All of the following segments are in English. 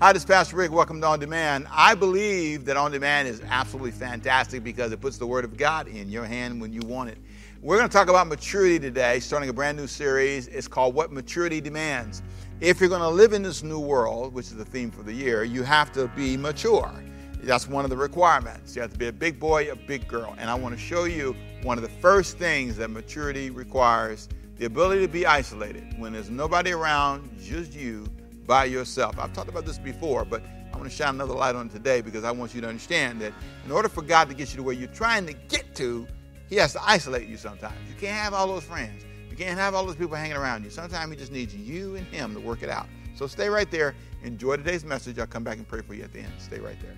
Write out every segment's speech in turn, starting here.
Hi, this is Pastor Rick. Welcome to On Demand. I believe that On Demand is absolutely fantastic because it puts the Word of God in your hand when you want it. We're going to talk about maturity today, starting a brand new series. It's called What Maturity Demands. If you're going to live in this new world, which is the theme for the year, you have to be mature. That's one of the requirements. You have to be a big boy, a big girl. And I want to show you one of the first things that maturity requires the ability to be isolated when there's nobody around, just you by yourself. I've talked about this before, but I want to shine another light on today because I want you to understand that in order for God to get you to where you're trying to get to, He has to isolate you sometimes. You can't have all those friends. You can't have all those people hanging around you. Sometimes He just needs you and Him to work it out. So stay right there. Enjoy today's message. I'll come back and pray for you at the end. Stay right there.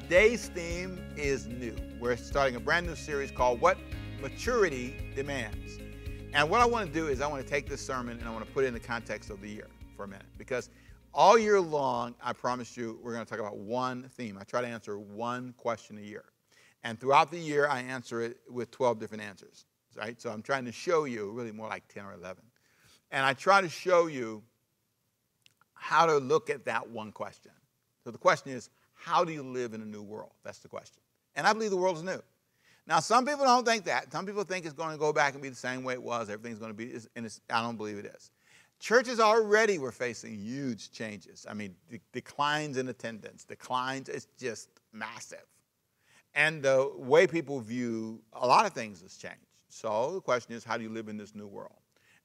Today's theme is new. We're starting a brand new series called What Maturity Demands. And what I want to do is I want to take this sermon and I want to put it in the context of the year for a minute. Because all year long, I promise you we're going to talk about one theme. I try to answer one question a year. And throughout the year, I answer it with 12 different answers. Right? So I'm trying to show you, really more like 10 or 11. And I try to show you how to look at that one question. So the question is, how do you live in a new world? That's the question. And I believe the world is new. Now, some people don't think that. Some people think it's going to go back and be the same way it was. Everything's going to be, and I don't believe it is. Churches already were facing huge changes. I mean, de- declines in attendance, declines, it's just massive. And the way people view a lot of things has changed. So the question is, how do you live in this new world?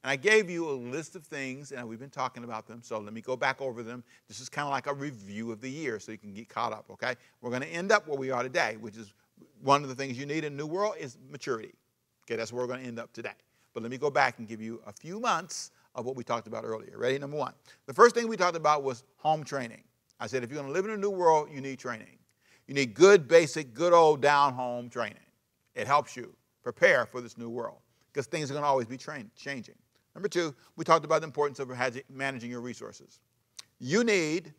And I gave you a list of things, and we've been talking about them, so let me go back over them. This is kind of like a review of the year so you can get caught up, okay? We're going to end up where we are today, which is one of the things you need in new world is maturity. Okay, that's where we're going to end up today. But let me go back and give you a few months of what we talked about earlier. Ready? Number one. The first thing we talked about was home training. I said if you're going to live in a new world, you need training. You need good, basic, good old down home training. It helps you prepare for this new world because things are going to always be changing. Number two, we talked about the importance of managing your resources. You need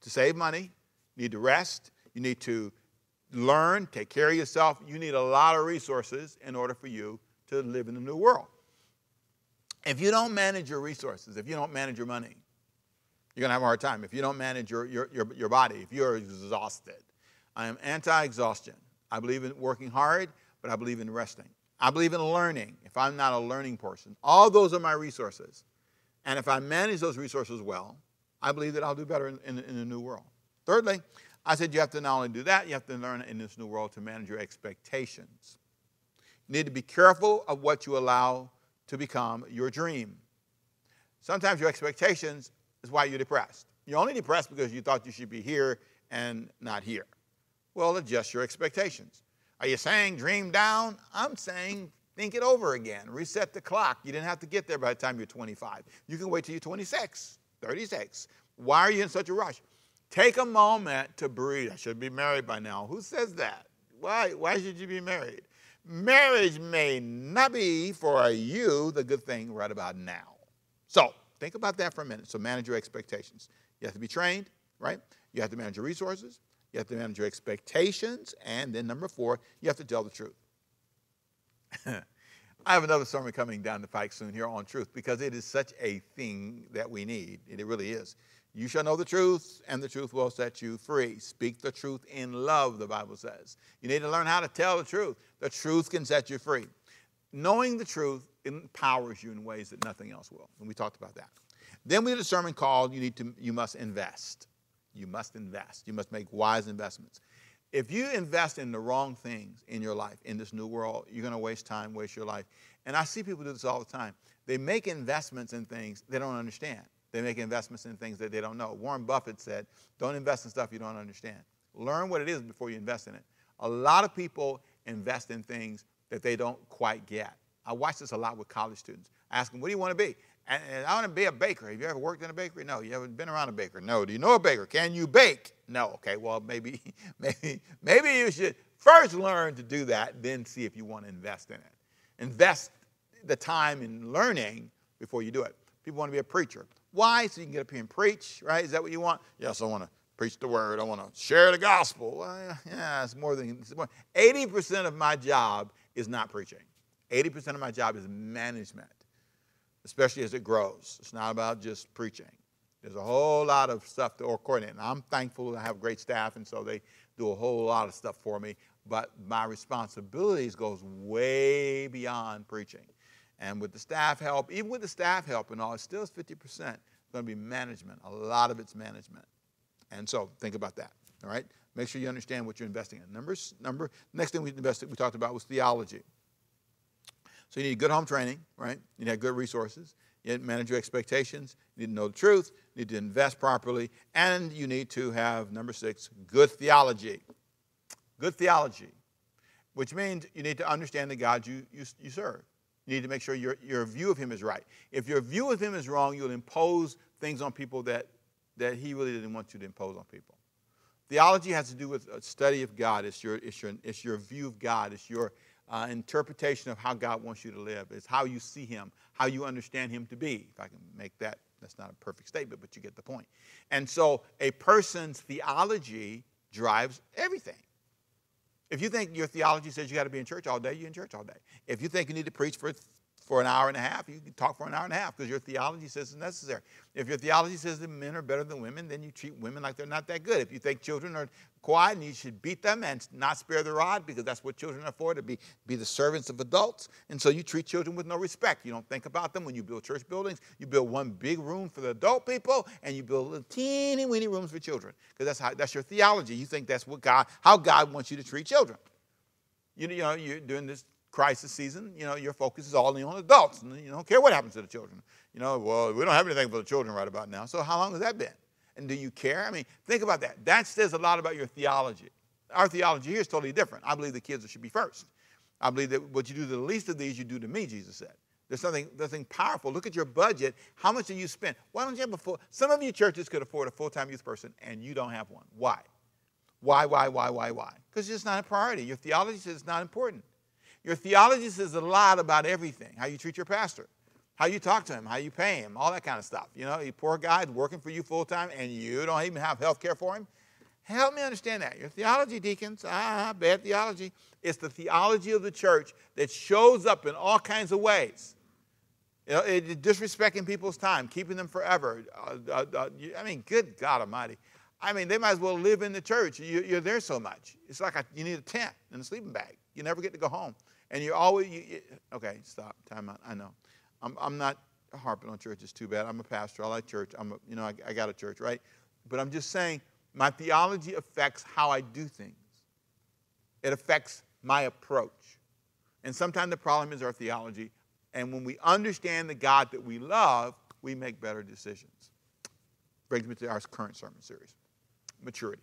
to save money, you need to rest, you need to learn, take care of yourself. You need a lot of resources in order for you to live in the new world. If you don't manage your resources, if you don't manage your money, you're going to have a hard time. If you don't manage your, your, your, your body, if you're exhausted, I am anti exhaustion. I believe in working hard, but I believe in resting. I believe in learning if I'm not a learning person. All those are my resources. And if I manage those resources well, I believe that I'll do better in, in, in the new world. Thirdly, I said you have to not only do that, you have to learn in this new world to manage your expectations. You need to be careful of what you allow to become your dream. Sometimes your expectations is why you're depressed. You're only depressed because you thought you should be here and not here. Well, adjust your expectations. Are you saying dream down? I'm saying think it over again. Reset the clock. You didn't have to get there by the time you're 25. You can wait till you're 26, 36. Why are you in such a rush? Take a moment to breathe. I should be married by now. Who says that? Why, why should you be married? Marriage may not be for you the good thing right about now. So think about that for a minute. So manage your expectations. You have to be trained, right? You have to manage your resources. You have to manage your expectations. And then number four, you have to tell the truth. I have another sermon coming down the pike soon here on truth because it is such a thing that we need. It really is. You shall know the truth, and the truth will set you free. Speak the truth in love, the Bible says. You need to learn how to tell the truth. The truth can set you free. Knowing the truth empowers you in ways that nothing else will. And we talked about that. Then we did a sermon called You Need to You Must Invest. You must invest. You must make wise investments. If you invest in the wrong things in your life, in this new world, you're going to waste time, waste your life. And I see people do this all the time. They make investments in things they don't understand. They make investments in things that they don't know. Warren Buffett said, don't invest in stuff you don't understand. Learn what it is before you invest in it. A lot of people invest in things that they don't quite get. I watch this a lot with college students. I ask them, what do you want to be? And, and I want to be a baker. Have you ever worked in a bakery? No. You haven't been around a baker? No. Do you know a baker? Can you bake? No. Okay, well, maybe, maybe, maybe you should first learn to do that, then see if you want to invest in it. Invest the time in learning before you do it. People want to be a preacher. Why? So you can get up here and preach, right? Is that what you want? Yes, I want to preach the word. I want to share the gospel. Well, yeah, it's more than it's more. 80% of my job is not preaching. 80% of my job is management. especially as it grows. It's not about just preaching. There's a whole lot of stuff to coordinate. And I'm thankful to have great staff, and so they do a whole lot of stuff for me. But my responsibilities goes way beyond preaching. And with the staff help, even with the staff help and all, it still is 50% going to be management. A lot of it's management. And so think about that. All right? Make sure you understand what you're investing in. Numbers, number, next thing we invested, we talked about was theology. So you need good home training, right? You need to have good resources. You need to manage your expectations. You need to know the truth. You need to invest properly. And you need to have, number six, good theology. Good theology, which means you need to understand the God you, you, you serve. You need to make sure your, your view of him is right. If your view of him is wrong, you'll impose things on people that, that he really didn't want you to impose on people. Theology has to do with a study of God. It's your, it's your, it's your view of God. It's your uh, interpretation of how God wants you to live. It's how you see Him, how you understand Him to be. If I can make that, that's not a perfect statement, but you get the point. And so a person's theology drives everything. If you think your theology says you got to be in church all day, you're in church all day. If you think you need to preach for for an hour and a half, you can talk for an hour and a half because your theology says it's necessary. If your theology says that men are better than women, then you treat women like they're not that good. If you think children are quiet and you should beat them and not spare the rod because that's what children are for, to be, be the servants of adults. And so you treat children with no respect. You don't think about them when you build church buildings. You build one big room for the adult people and you build little teeny weeny rooms for children because that's, how, that's your theology. You think that's what God, how God wants you to treat children. You, you know, you're doing this crisis season, you know, your focus is all on adults. And you don't care what happens to the children. You know, well, we don't have anything for the children right about now. So how long has that been? And do you care? I mean, think about that. That says a lot about your theology. Our theology here is totally different. I believe the kids should be first. I believe that what you do to the least of these, you do to me, Jesus said. There's something, something powerful. Look at your budget. How much do you spend? Why don't you have a full? Some of you churches could afford a full-time youth person, and you don't have one. Why? Why, why, why, why, why? Because it's not a priority. Your theology says it's not important. Your theology says a lot about everything how you treat your pastor, how you talk to him, how you pay him, all that kind of stuff. You know, you poor guy working for you full time and you don't even have health care for him. Help me understand that. Your theology, deacons, ah, bad theology. It's the theology of the church that shows up in all kinds of ways. You know, it, disrespecting people's time, keeping them forever. Uh, uh, uh, I mean, good God Almighty. I mean, they might as well live in the church. You, are there so much. It's like a, you need a tent and a sleeping bag. You never get to go home. And you always, you, you, okay, stop, time out. I know. I'm, I'm not harping on church. It's too bad. I'm a pastor. I like church. I'm a, you know, I, I got a church, right? But I'm just saying my theology affects how I do things. It affects my approach. And sometimes the problem is our theology. And when we understand the God that we love, we make better decisions. Brings me to our current sermon series maturity.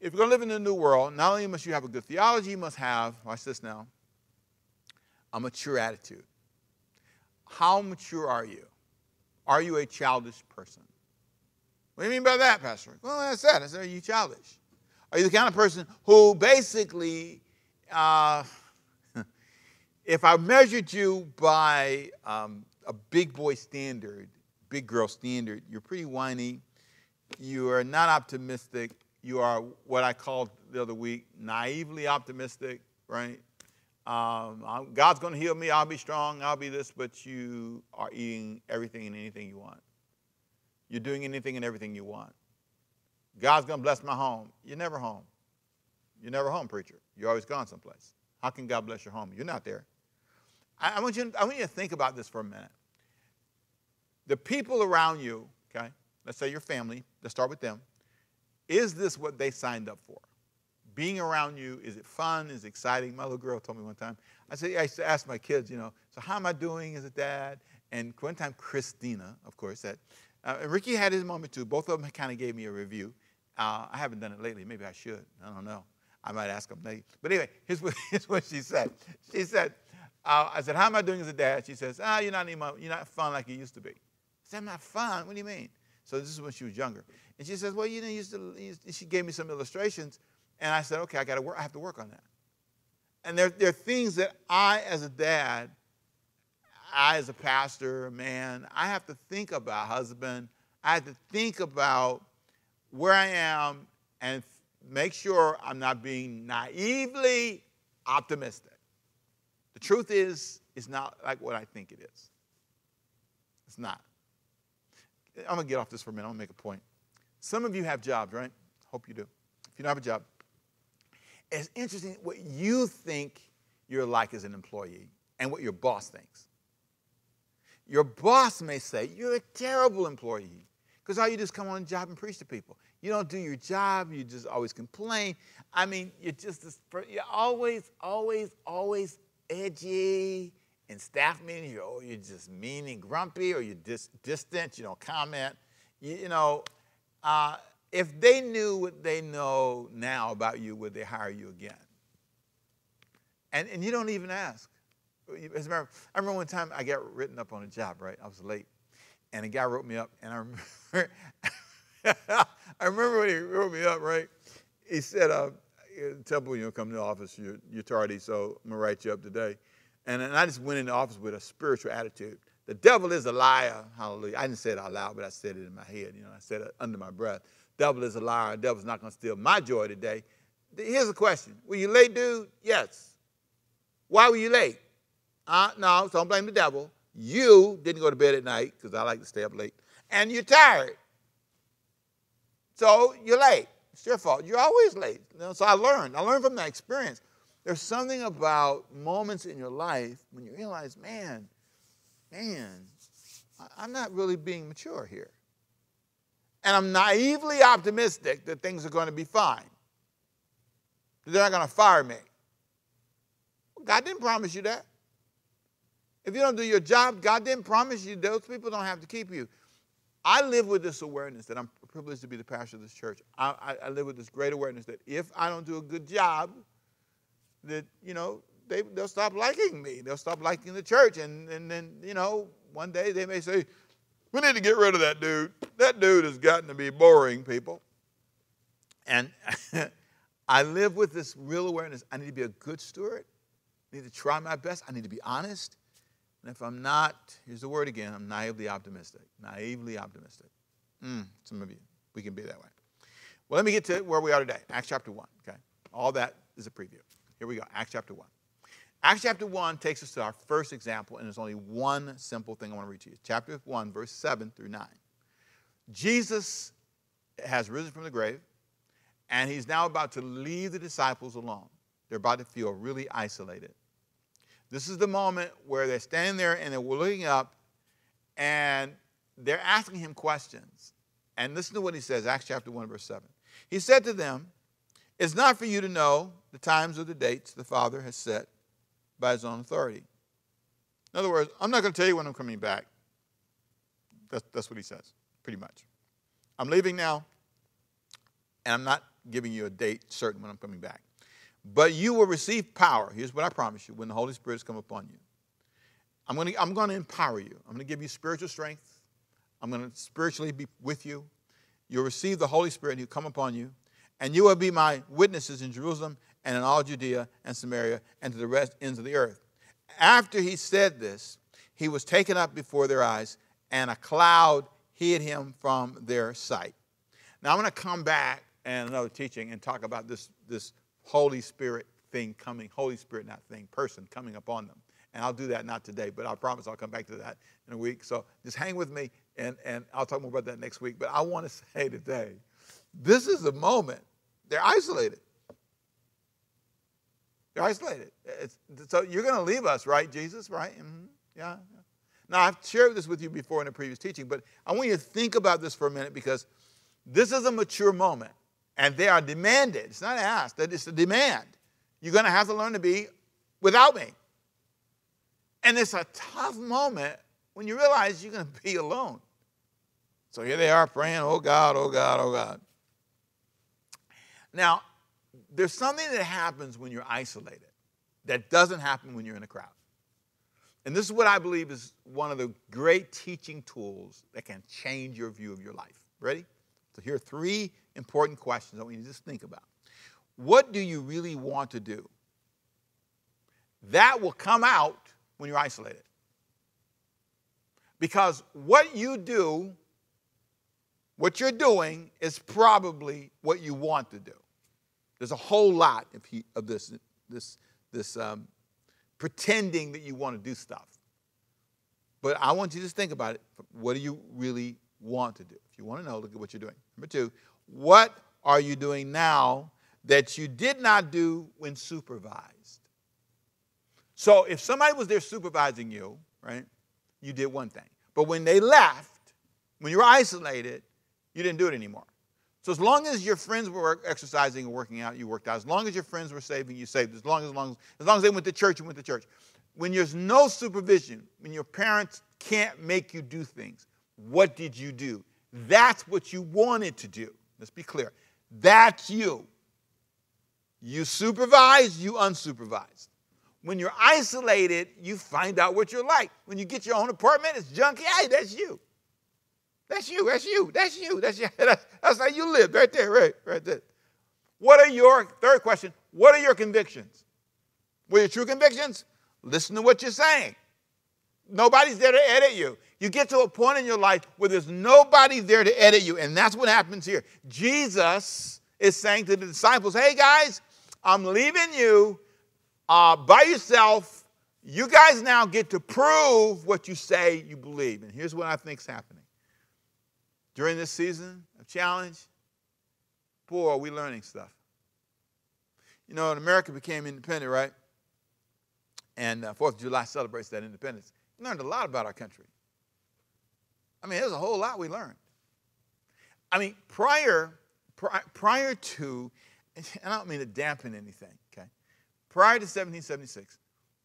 If you're going to live in the new world, not only must you have a good theology, you must have, watch this now, a mature attitude. How mature are you? Are you a childish person? What do you mean by that, Pastor? Well, that's that. I said, are you childish? Are you the kind of person who basically, uh, if I measured you by um, a big boy standard, big girl standard, you're pretty whiny, you are not optimistic, you are what I called the other week naively optimistic, right? Um, God's going to heal me. I'll be strong. I'll be this. But you are eating everything and anything you want. You're doing anything and everything you want. God's going to bless my home. You're never home. You're never home, preacher. You're always gone someplace. How can God bless your home? You're not there. I, I, want you, I want you to think about this for a minute. The people around you, okay, let's say your family, let's start with them. Is this what they signed up for? Being around you, is it fun? Is it exciting? My little girl told me one time, I said, I used to ask my kids, you know, so how am I doing as a dad? And one time, Christina, of course, said, uh, and Ricky had his moment too. Both of them kind of gave me a review. Uh, I haven't done it lately. Maybe I should. I don't know. I might ask them later. But anyway, here's what, here's what she said. She said, uh, I said, how am I doing as a dad? She says, ah, you're not, anymore, you're not fun like you used to be. I said, I'm not fun. What do you mean? So this is when she was younger. And she says, well, you know, you used to, you used to, she gave me some illustrations and I said, okay, I got to work. I have to work on that. And there, there are things that I, as a dad, I, as a pastor, man, I have to think about, husband, I have to think about where I am and make sure I'm not being naively optimistic. The truth is, it's not like what I think it is. It's not. I'm going to get off this for a minute. I'm going to make a point. Some of you have jobs, right? Hope you do. If you don't have a job, it's interesting what you think you're like as an employee and what your boss thinks. Your boss may say, You're a terrible employee because all you do is come on the job and preach to people. You don't do your job, you just always complain. I mean, you're just this, you're always, always, always edgy. In staff meetings, you're, oh, you're just mean and grumpy, or you're dis- distant, you don't comment. You, you know, uh, if they knew what they know now about you, would they hire you again? And, and you don't even ask. As a matter of, I remember one time I got written up on a job, right? I was late. And a guy wrote me up, and I remember, I remember when he wrote me up, right? He said, uh, tell people you know, come to the office, you're, you're tardy, so I'm going to write you up today. And, and I just went in the office with a spiritual attitude. The devil is a liar, hallelujah. I didn't say it out loud, but I said it in my head, you know, I said it under my breath. Devil is a liar, the devil's not going to steal my joy today. Here's the question Were you late, dude? Yes. Why were you late? Uh, no, so don't blame the devil. You didn't go to bed at night, because I like to stay up late, and you're tired. So you're late. It's your fault. You're always late. You know, so I learned. I learned from that experience. There's something about moments in your life when you realize, man, man, I'm not really being mature here. And I'm naively optimistic that things are going to be fine. They're not going to fire me. God didn't promise you that. If you don't do your job, God didn't promise you those people don't have to keep you. I live with this awareness that I'm privileged to be the pastor of this church. I, I, I live with this great awareness that if I don't do a good job, that, you know, they, they'll stop liking me. They'll stop liking the church. And, and then, you know, one day they may say, we need to get rid of that dude. That dude has gotten to be boring, people. And I live with this real awareness. I need to be a good steward. I need to try my best. I need to be honest. And if I'm not, here's the word again, I'm naively optimistic. Naively optimistic. Mm, some of you, we can be that way. Well, let me get to where we are today. Acts chapter 1, okay? All that is a preview. Here we go, Acts chapter 1. Acts chapter 1 takes us to our first example, and there's only one simple thing I want to read to you. Chapter 1, verse 7 through 9. Jesus has risen from the grave, and he's now about to leave the disciples alone. They're about to feel really isolated. This is the moment where they're standing there and they're looking up and they're asking him questions. And listen to what he says, Acts chapter 1, verse 7. He said to them, It's not for you to know the times or the dates the Father has set by his own authority. In other words, I'm not going to tell you when I'm coming back. That's, that's what he says, pretty much. I'm leaving now, and I'm not giving you a date certain when I'm coming back. But you will receive power. Here's what I promise you when the Holy Spirit's come upon you. I'm going to, I'm going to empower you. I'm going to give you spiritual strength. I'm going to spiritually be with you. You'll receive the Holy Spirit, and He'll come upon you. And you will be my witnesses in Jerusalem and in all Judea and Samaria and to the rest ends of the earth. After he said this, he was taken up before their eyes, and a cloud hid him from their sight. Now I'm going to come back and another teaching and talk about this, this Holy Spirit thing coming, Holy Spirit, not thing, person coming upon them. And I'll do that not today, but I promise I'll come back to that in a week. So just hang with me, and, and I'll talk more about that next week. But I want to say today, this is a moment. They're isolated. They're isolated. It's, so you're going to leave us, right, Jesus? Right? Mm-hmm. Yeah, yeah. Now, I've shared this with you before in a previous teaching, but I want you to think about this for a minute because this is a mature moment and they are demanded. It's not asked, it's a demand. You're going to have to learn to be without me. And it's a tough moment when you realize you're going to be alone. So here they are praying, oh God, oh God, oh God. Now, there's something that happens when you're isolated that doesn't happen when you're in a crowd. And this is what I believe is one of the great teaching tools that can change your view of your life. Ready? So here are three important questions I want you to just think about. What do you really want to do? That will come out when you're isolated. Because what you do, what you're doing, is probably what you want to do. There's a whole lot of, he, of this, this, this um, pretending that you want to do stuff. But I want you to just think about it. What do you really want to do? If you want to know, look at what you're doing. Number two, what are you doing now that you did not do when supervised? So if somebody was there supervising you, right, you did one thing. But when they left, when you were isolated, you didn't do it anymore. So as long as your friends were exercising and working out, you worked out. As long as your friends were saving, you saved. As long as, as long as, as long as they went to church, you went to church. When there's no supervision, when your parents can't make you do things, what did you do? That's what you wanted to do. Let's be clear. That's you. You supervise, you unsupervised. When you're isolated, you find out what you're like. When you get your own apartment, it's junky. Hey, that's you. That's you. That's you. That's you. That's you. That's, how you live right there, right, right there. What are your, third question, what are your convictions? What are your true convictions? Listen to what you're saying. Nobody's there to edit you. You get to a point in your life where there's nobody there to edit you, and that's what happens here. Jesus is saying to the disciples, Hey guys, I'm leaving you uh, by yourself. You guys now get to prove what you say you believe. And here's what I think's happening. During this season of challenge, boy, are we learning stuff. You know, America became independent, right? And uh, 4th of July celebrates that independence. We learned a lot about our country. I mean, there's a whole lot we learned. I mean, prior, pri- prior to, and I don't mean to dampen anything, okay? Prior to 1776,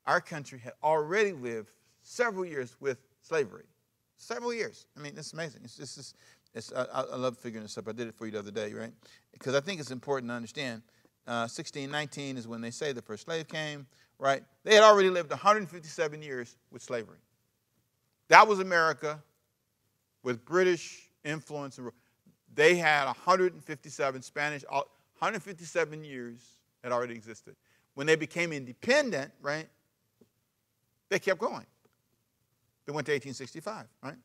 our country had already lived several years with slavery. Several years. I mean, it's amazing. It's just, it's, I, I, love figuring this up. I did it for you the other day, right? Because I think it's important to understand. Uh, 1619 is when they say the first slave came, right? They had already lived 157 years with slavery. That was America with British influence. They had 157 Spanish, 157 years had already existed. When they became independent, right, they kept going. They went to 1865, right?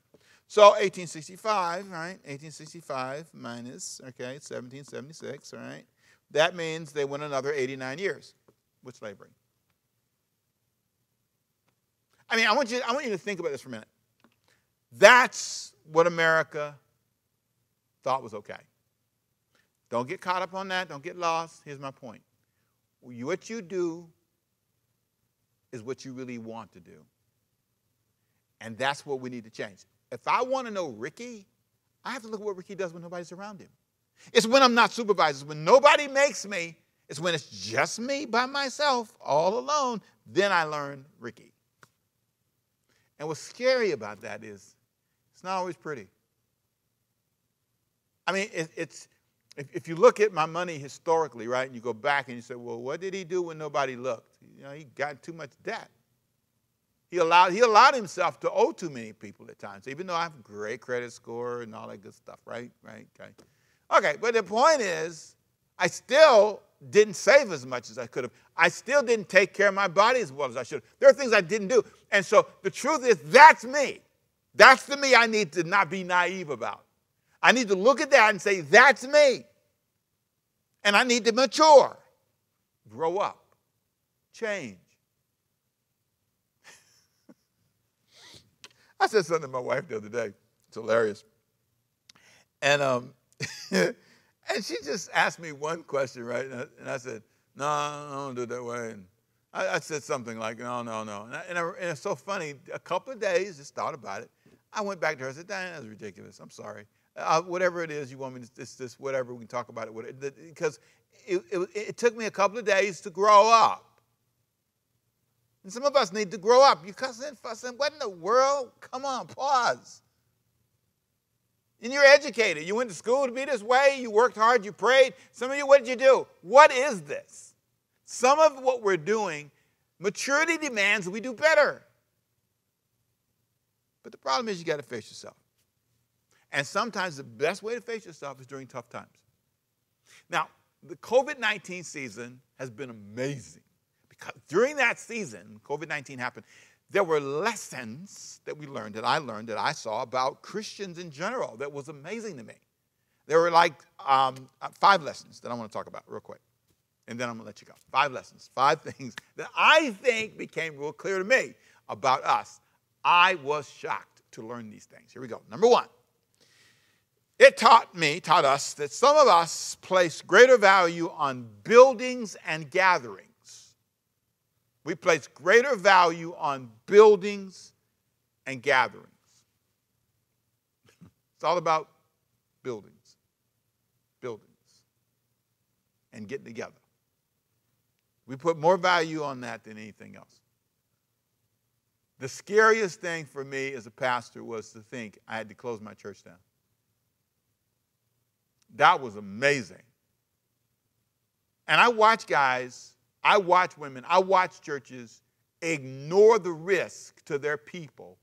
So 1865, right? 1865 minus, okay, 1776, right? That means they went another 89 years with slavery. I mean, I want you, I want you to think about this for a minute. That's what America thought was okay. Don't get caught up on that. Don't get lost. Here's my point. What you do is what you really want to do. And that's what we need to change. If I want to know Ricky, I have to look at what Ricky does when nobody's around him. It's when I'm not supervised. It's when nobody makes me. It's when it's just me by myself, all alone. Then I learn Ricky. And what's scary about that is it's not always pretty. I mean, it, it's if, if you look at my money historically, right, and you go back and you say, well, what did he do when nobody looked? You know, he got too much debt. He allowed, he allowed himself to owe too many people at times, even though I have a great credit score and all that good stuff, right? Right? Okay. Okay, but the point is, I still didn't save as much as I could have. I still didn't take care of my body as well as I should. There are things I didn't do. And so the truth is, that's me. That's the me I need to not be naive about. I need to look at that and say, that's me. And I need to mature, grow up, change. I said something to my wife the other day. It's hilarious. And um, and she just asked me one question, right? And I, and I said, no, I don't do it that way. And I, I said something like, no, no, no. And, I, and, and, it's so funny. A couple of days, just thought about it. I went back to her. I said, Diane, that's ridiculous. I'm sorry. Uh, whatever it is you want me to, this, this, whatever, we can talk about it. Because it, it, it took me a couple of days to grow up. And some of us need to grow up. You cussing, fussing, what in the world? Come on, pause. And you're educated. You went to school to be this way. You worked hard. You prayed. Some of you, what did you do? What is this? Some of what we're doing, maturity demands we do better. But the problem is you got to face yourself. And sometimes the best way to face yourself is during tough times. Now, the COVID 19 season has been amazing because during that season, COVID 19 happened, there were lessons that we learned, that I learned, that I saw about Christians in general that was amazing to me. There were like um, uh, five lessons that I want to talk about real quick. And then I'm going to let you go. Five lessons, five things that I think became real clear to me about us. I was shocked to learn these things. Here we go. Number one, it taught me, taught us, that some of us place greater value on buildings and gatherings. We place greater value on buildings and gatherings. It's all about buildings, buildings, and getting together. We put more value on that than anything else. The scariest thing for me as a pastor was to think I had to close my church down. That was amazing. And I watch guys, I watch women, I watch churches ignore the risk to their people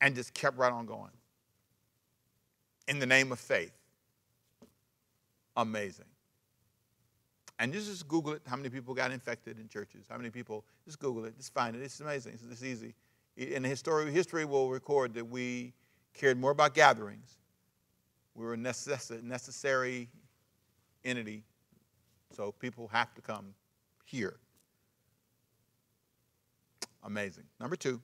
and just kept right on going in the name of faith. Amazing. And just Google it, how many people got infected in churches, how many people, just Google it, just find it. It's amazing, it's, it's easy. And history, history will record that we cared more about gatherings. We were a necess- necessary entity, so people have to come here. Amazing. Number two,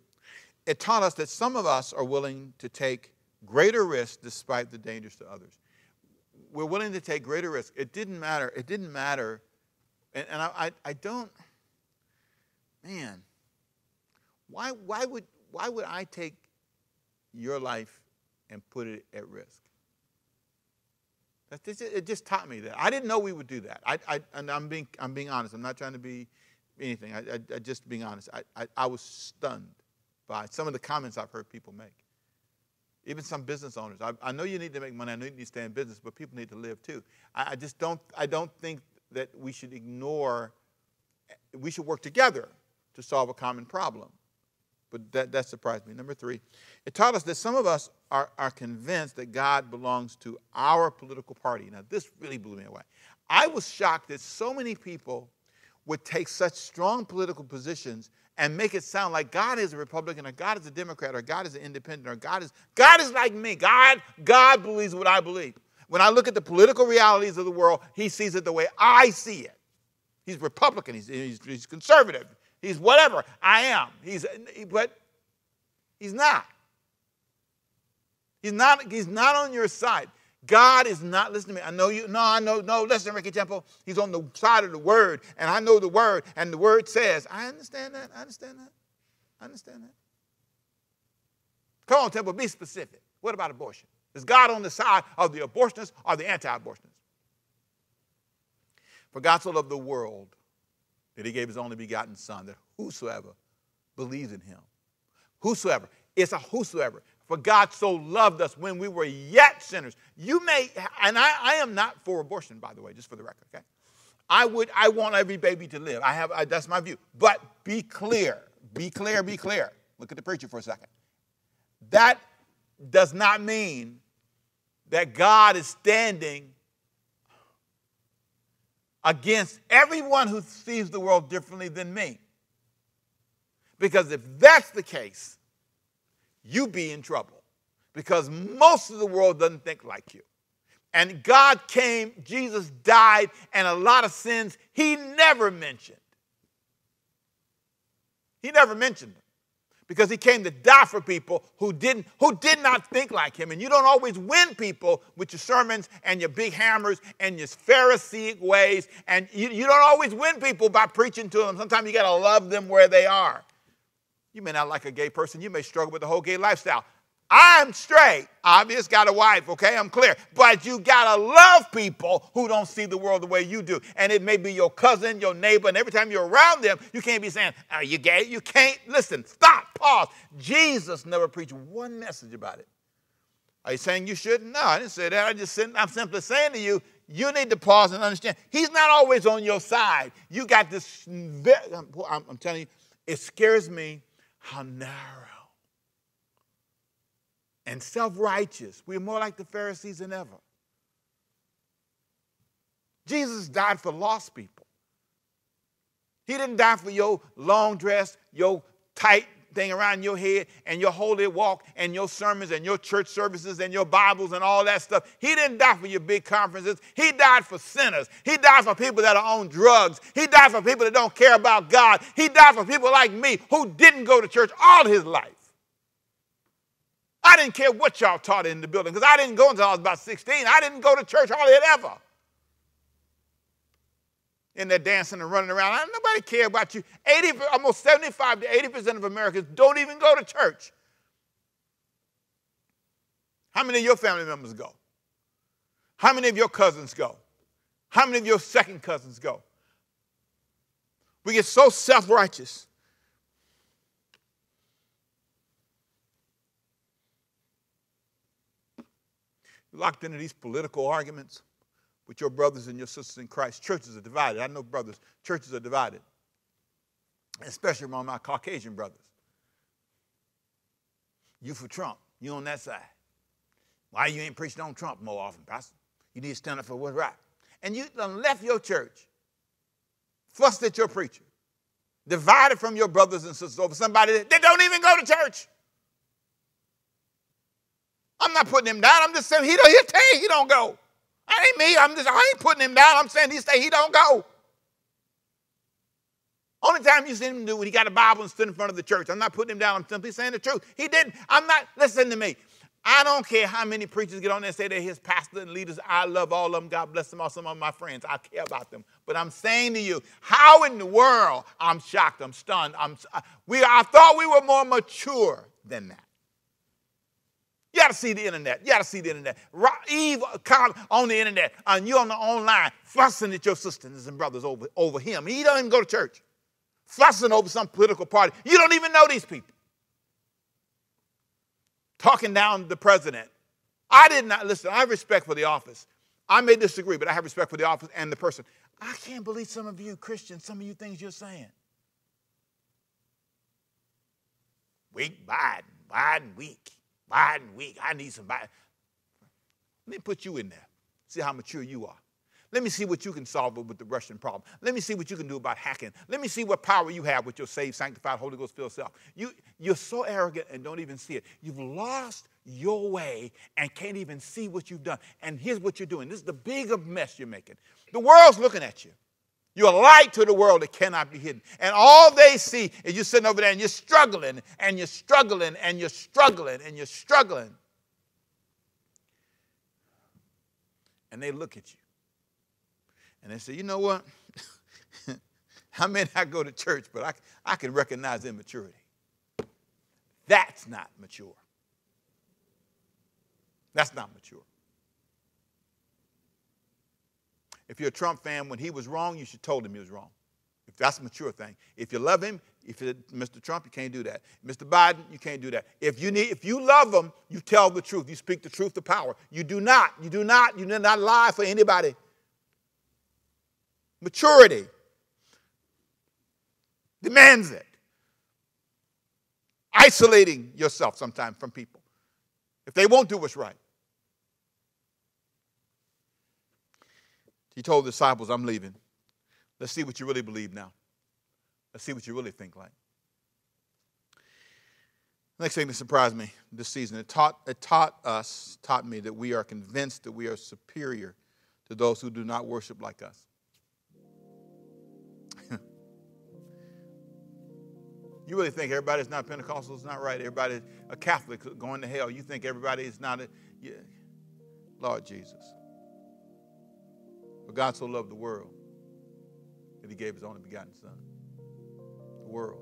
it taught us that some of us are willing to take greater risks despite the dangers to others. We're willing to take greater risks. It didn't matter. It didn't matter. And, and I, I, I don't, man, why, why, would, why would I take your life and put it at risk? It just taught me that. I didn't know we would do that. I, I, and I'm being, I'm being honest. I'm not trying to be anything. I, I, I just being honest. I, I, I was stunned by some of the comments I've heard people make even some business owners. I, I, know you need to make money. I know you need to stay in business, but people need to live too. I, I, just don't. I don't think that we should ignore. We should work together to solve a common problem. But that, that surprised me. Number three, it taught us that some of us are, are convinced that God belongs to our political party. Now, this really blew me away. I was shocked that so many people would take such strong political positions and make it sound like God is a Republican or God is a Democrat or God is an independent or God is God is like me. God God believes what I believe. When I look at the political realities of the world, he sees it the way I see it. He's Republican, he's, he's, he's conservative, he's whatever I am. He's but he's not. He's not he's not on your side. God is not listening to me. I know you. No, I know. No, listen, Ricky Temple. He's on the side of the word, and I know the word, and the word says, I understand that. I understand that. I understand that. Come on, Temple, be specific. What about abortion? Is God on the side of the abortionists or the anti abortionists? For God so loved the world that he gave his only begotten Son, that whosoever believes in him, whosoever, it's a whosoever. For God so loved us when we were yet sinners. You may, and I, I am not for abortion, by the way, just for the record, okay? I would, I want every baby to live. I have, I, that's my view. But be clear, be clear, be clear. Look at the preacher for a second. That does not mean that God is standing against everyone who sees the world differently than me. Because if that's the case, you be in trouble because most of the world doesn't think like you. And God came, Jesus died, and a lot of sins he never mentioned. He never mentioned them because he came to die for people who didn't who did not think like him and you don't always win people with your sermons and your big hammers and your pharisaic ways and you, you don't always win people by preaching to them sometimes you got to love them where they are you may not like a gay person. You may struggle with the whole gay lifestyle. I'm straight. Obvious, got a wife, okay? I'm clear. But you gotta love people who don't see the world the way you do. And it may be your cousin, your neighbor, and every time you're around them, you can't be saying, Are you gay? You can't. Listen, stop, pause. Jesus never preached one message about it. Are you saying you shouldn't? No, I didn't say that. I just I'm simply saying to you, you need to pause and understand. He's not always on your side. You got this, I'm telling you, it scares me how narrow and self righteous. We're more like the Pharisees than ever. Jesus died for lost people. He didn't die for your long dress, your tight thing around your head, and your holy walk, and your sermons, and your church services, and your Bibles, and all that stuff. He didn't die for your big conferences. He died for sinners. He died for people that are on drugs. He died for people that don't care about God. He died for people like me who didn't go to church all his life. I didn't care what y'all taught in the building because I didn't go until I was about 16. I didn't go to church hardly ever. In there dancing and running around. Nobody care about you. 80, almost 75 to 80% of Americans don't even go to church. How many of your family members go? How many of your cousins go? How many of your second cousins go? We get so self righteous. Locked into these political arguments with your brothers and your sisters in Christ. Churches are divided. I know brothers, churches are divided, especially among my Caucasian brothers. You for Trump, you on that side. Why you ain't preaching on Trump more often, Pastor? You need to stand up for what's right. And you left your church, fussed at your preacher, divided from your brothers and sisters over somebody that don't even go to church. I'm not putting him down. I'm just saying he don't, he'll tell you he don't go. I ain't me. I'm just, I ain't putting him down. I'm saying he say he don't go. Only time you see him do it, he got a Bible and stood in front of the church. I'm not putting him down. I'm simply saying the truth. He didn't. I'm not, listen to me. I don't care how many preachers get on there and say they're his pastor and leaders. I love all of them. God bless them all. Some of my friends. I care about them. But I'm saying to you, how in the world? I'm shocked. I'm stunned. I'm, we, I thought we were more mature than that. You got to see the internet. You got to see the internet. Eve uh, on the internet, and you on the online, fussing at your sisters and brothers over, over him. He don't even go to church. Fussing over some political party. You don't even know these people talking down the president. I did not, listen, I have respect for the office. I may disagree, but I have respect for the office and the person. I can't believe some of you Christians, some of you things you're saying. Weak Biden, Biden weak, Biden weak. I need some Biden. Let me put you in there. See how mature you are. Let me see what you can solve with the Russian problem. Let me see what you can do about hacking. Let me see what power you have with your saved, sanctified, Holy Ghost filled self. You, you're so arrogant and don't even see it. You've lost your way and can't even see what you've done. And here's what you're doing this is the bigger mess you're making. The world's looking at you. You're a light to the world that cannot be hidden. And all they see is you sitting over there and you're struggling and you're struggling and you're struggling and you're struggling. And they look at you and they say, you know what? I may not go to church, but I, I can recognize immaturity. That's not mature. That's not mature. If you're a Trump fan, when he was wrong, you should told him he was wrong. If that's a mature thing. If you love him, if you're Mr. Trump, you can't do that. Mr. Biden, you can't do that. If you need, if you love him, you tell the truth. You speak the truth to power. You do not, you do not, you do not lie for anybody maturity demands it. Isolating yourself sometimes from people if they won't do what's right. He told the disciples, I'm leaving. Let's see what you really believe now. Let's see what you really think like. Next thing that surprised me this season, it taught, it taught us, taught me that we are convinced that we are superior to those who do not worship like us. You really think everybody's not Pentecostal is not right. Everybody a Catholic going to hell. You think everybody is not a yeah. Lord Jesus. But God so loved the world that he gave his only begotten son. The world.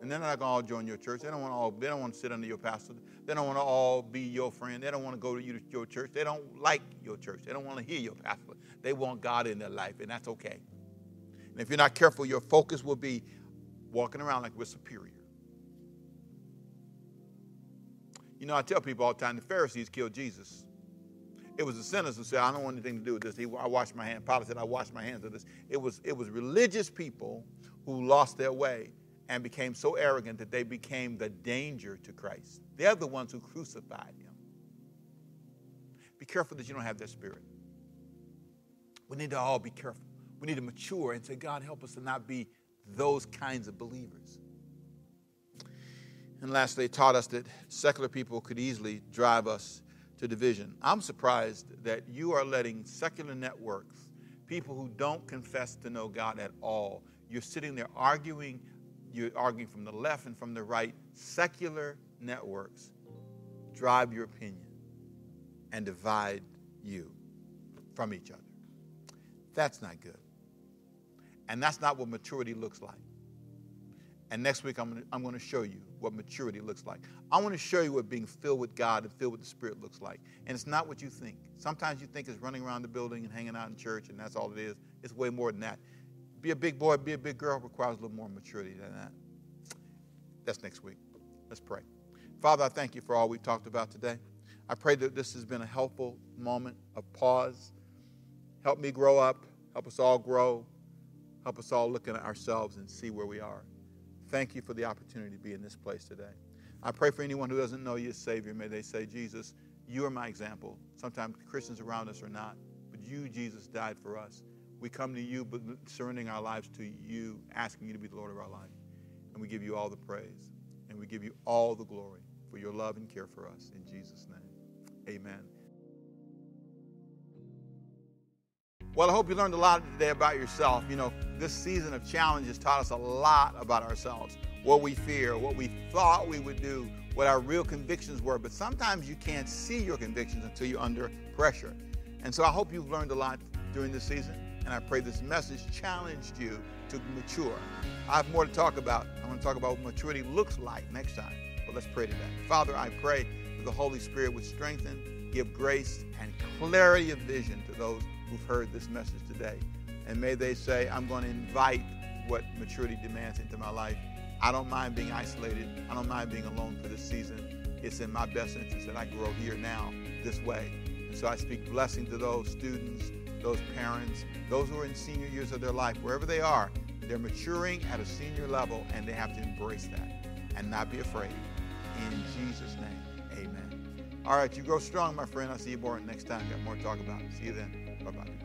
And they're not gonna all join your church. They don't want to all they don't want to sit under your pastor. They don't want to all be your friend. They don't want to go to you, your church. They don't like your church. They don't want to hear your pastor. They want God in their life, and that's okay. And if you're not careful, your focus will be walking around like we're superior. You know, I tell people all the time the Pharisees killed Jesus. It was the sinners who said, I don't want anything to do with this. I wash my hands. Pilate said, I wash my hands of this. It was, it was religious people who lost their way and became so arrogant that they became the danger to Christ. They're the ones who crucified him. Be careful that you don't have that spirit. We need to all be careful. We need to mature and say, God, help us to not be those kinds of believers. And lastly, they taught us that secular people could easily drive us to division. I'm surprised that you are letting secular networks, people who don't confess to know God at all, you're sitting there arguing, you're arguing from the left and from the right, secular networks drive your opinion and divide you from each other. That's not good. And that's not what maturity looks like. And next week, I'm going, to, I'm going to show you what maturity looks like. I want to show you what being filled with God and filled with the Spirit looks like. And it's not what you think. Sometimes you think it's running around the building and hanging out in church, and that's all it is. It's way more than that. Be a big boy, be a big girl requires a little more maturity than that. That's next week. Let's pray. Father, I thank you for all we've talked about today. I pray that this has been a helpful moment of pause. Help me grow up. Help us all grow. Help us all look at ourselves and see where we are. Thank you for the opportunity to be in this place today. I pray for anyone who doesn't know you as Savior. May they say, Jesus, you are my example. Sometimes Christians around us are not, but you, Jesus, died for us. We come to you, but surrendering our lives to you, asking you to be the Lord of our life. And we give you all the praise, and we give you all the glory for your love and care for us. In Jesus' name, amen. Well, I hope you learned a lot today about yourself. You know, this season of challenges taught us a lot about ourselves what we fear, what we thought we would do, what our real convictions were. But sometimes you can't see your convictions until you're under pressure. And so I hope you've learned a lot during this season. And I pray this message challenged you to mature. I have more to talk about. I want to talk about what maturity looks like next time. But let's pray today. Father, I pray that the Holy Spirit would strengthen, give grace, and clarity of vision to those who've heard this message today. And may they say, I'm going to invite what maturity demands into my life. I don't mind being isolated. I don't mind being alone for this season. It's in my best interest that I grow here now this way. And so I speak blessing to those students, those parents, those who are in senior years of their life, wherever they are. They're maturing at a senior level and they have to embrace that and not be afraid. In Jesus' name, amen. All right, you grow strong, my friend. I'll see you more next time. Got more to talk about. See you then. Bye bye.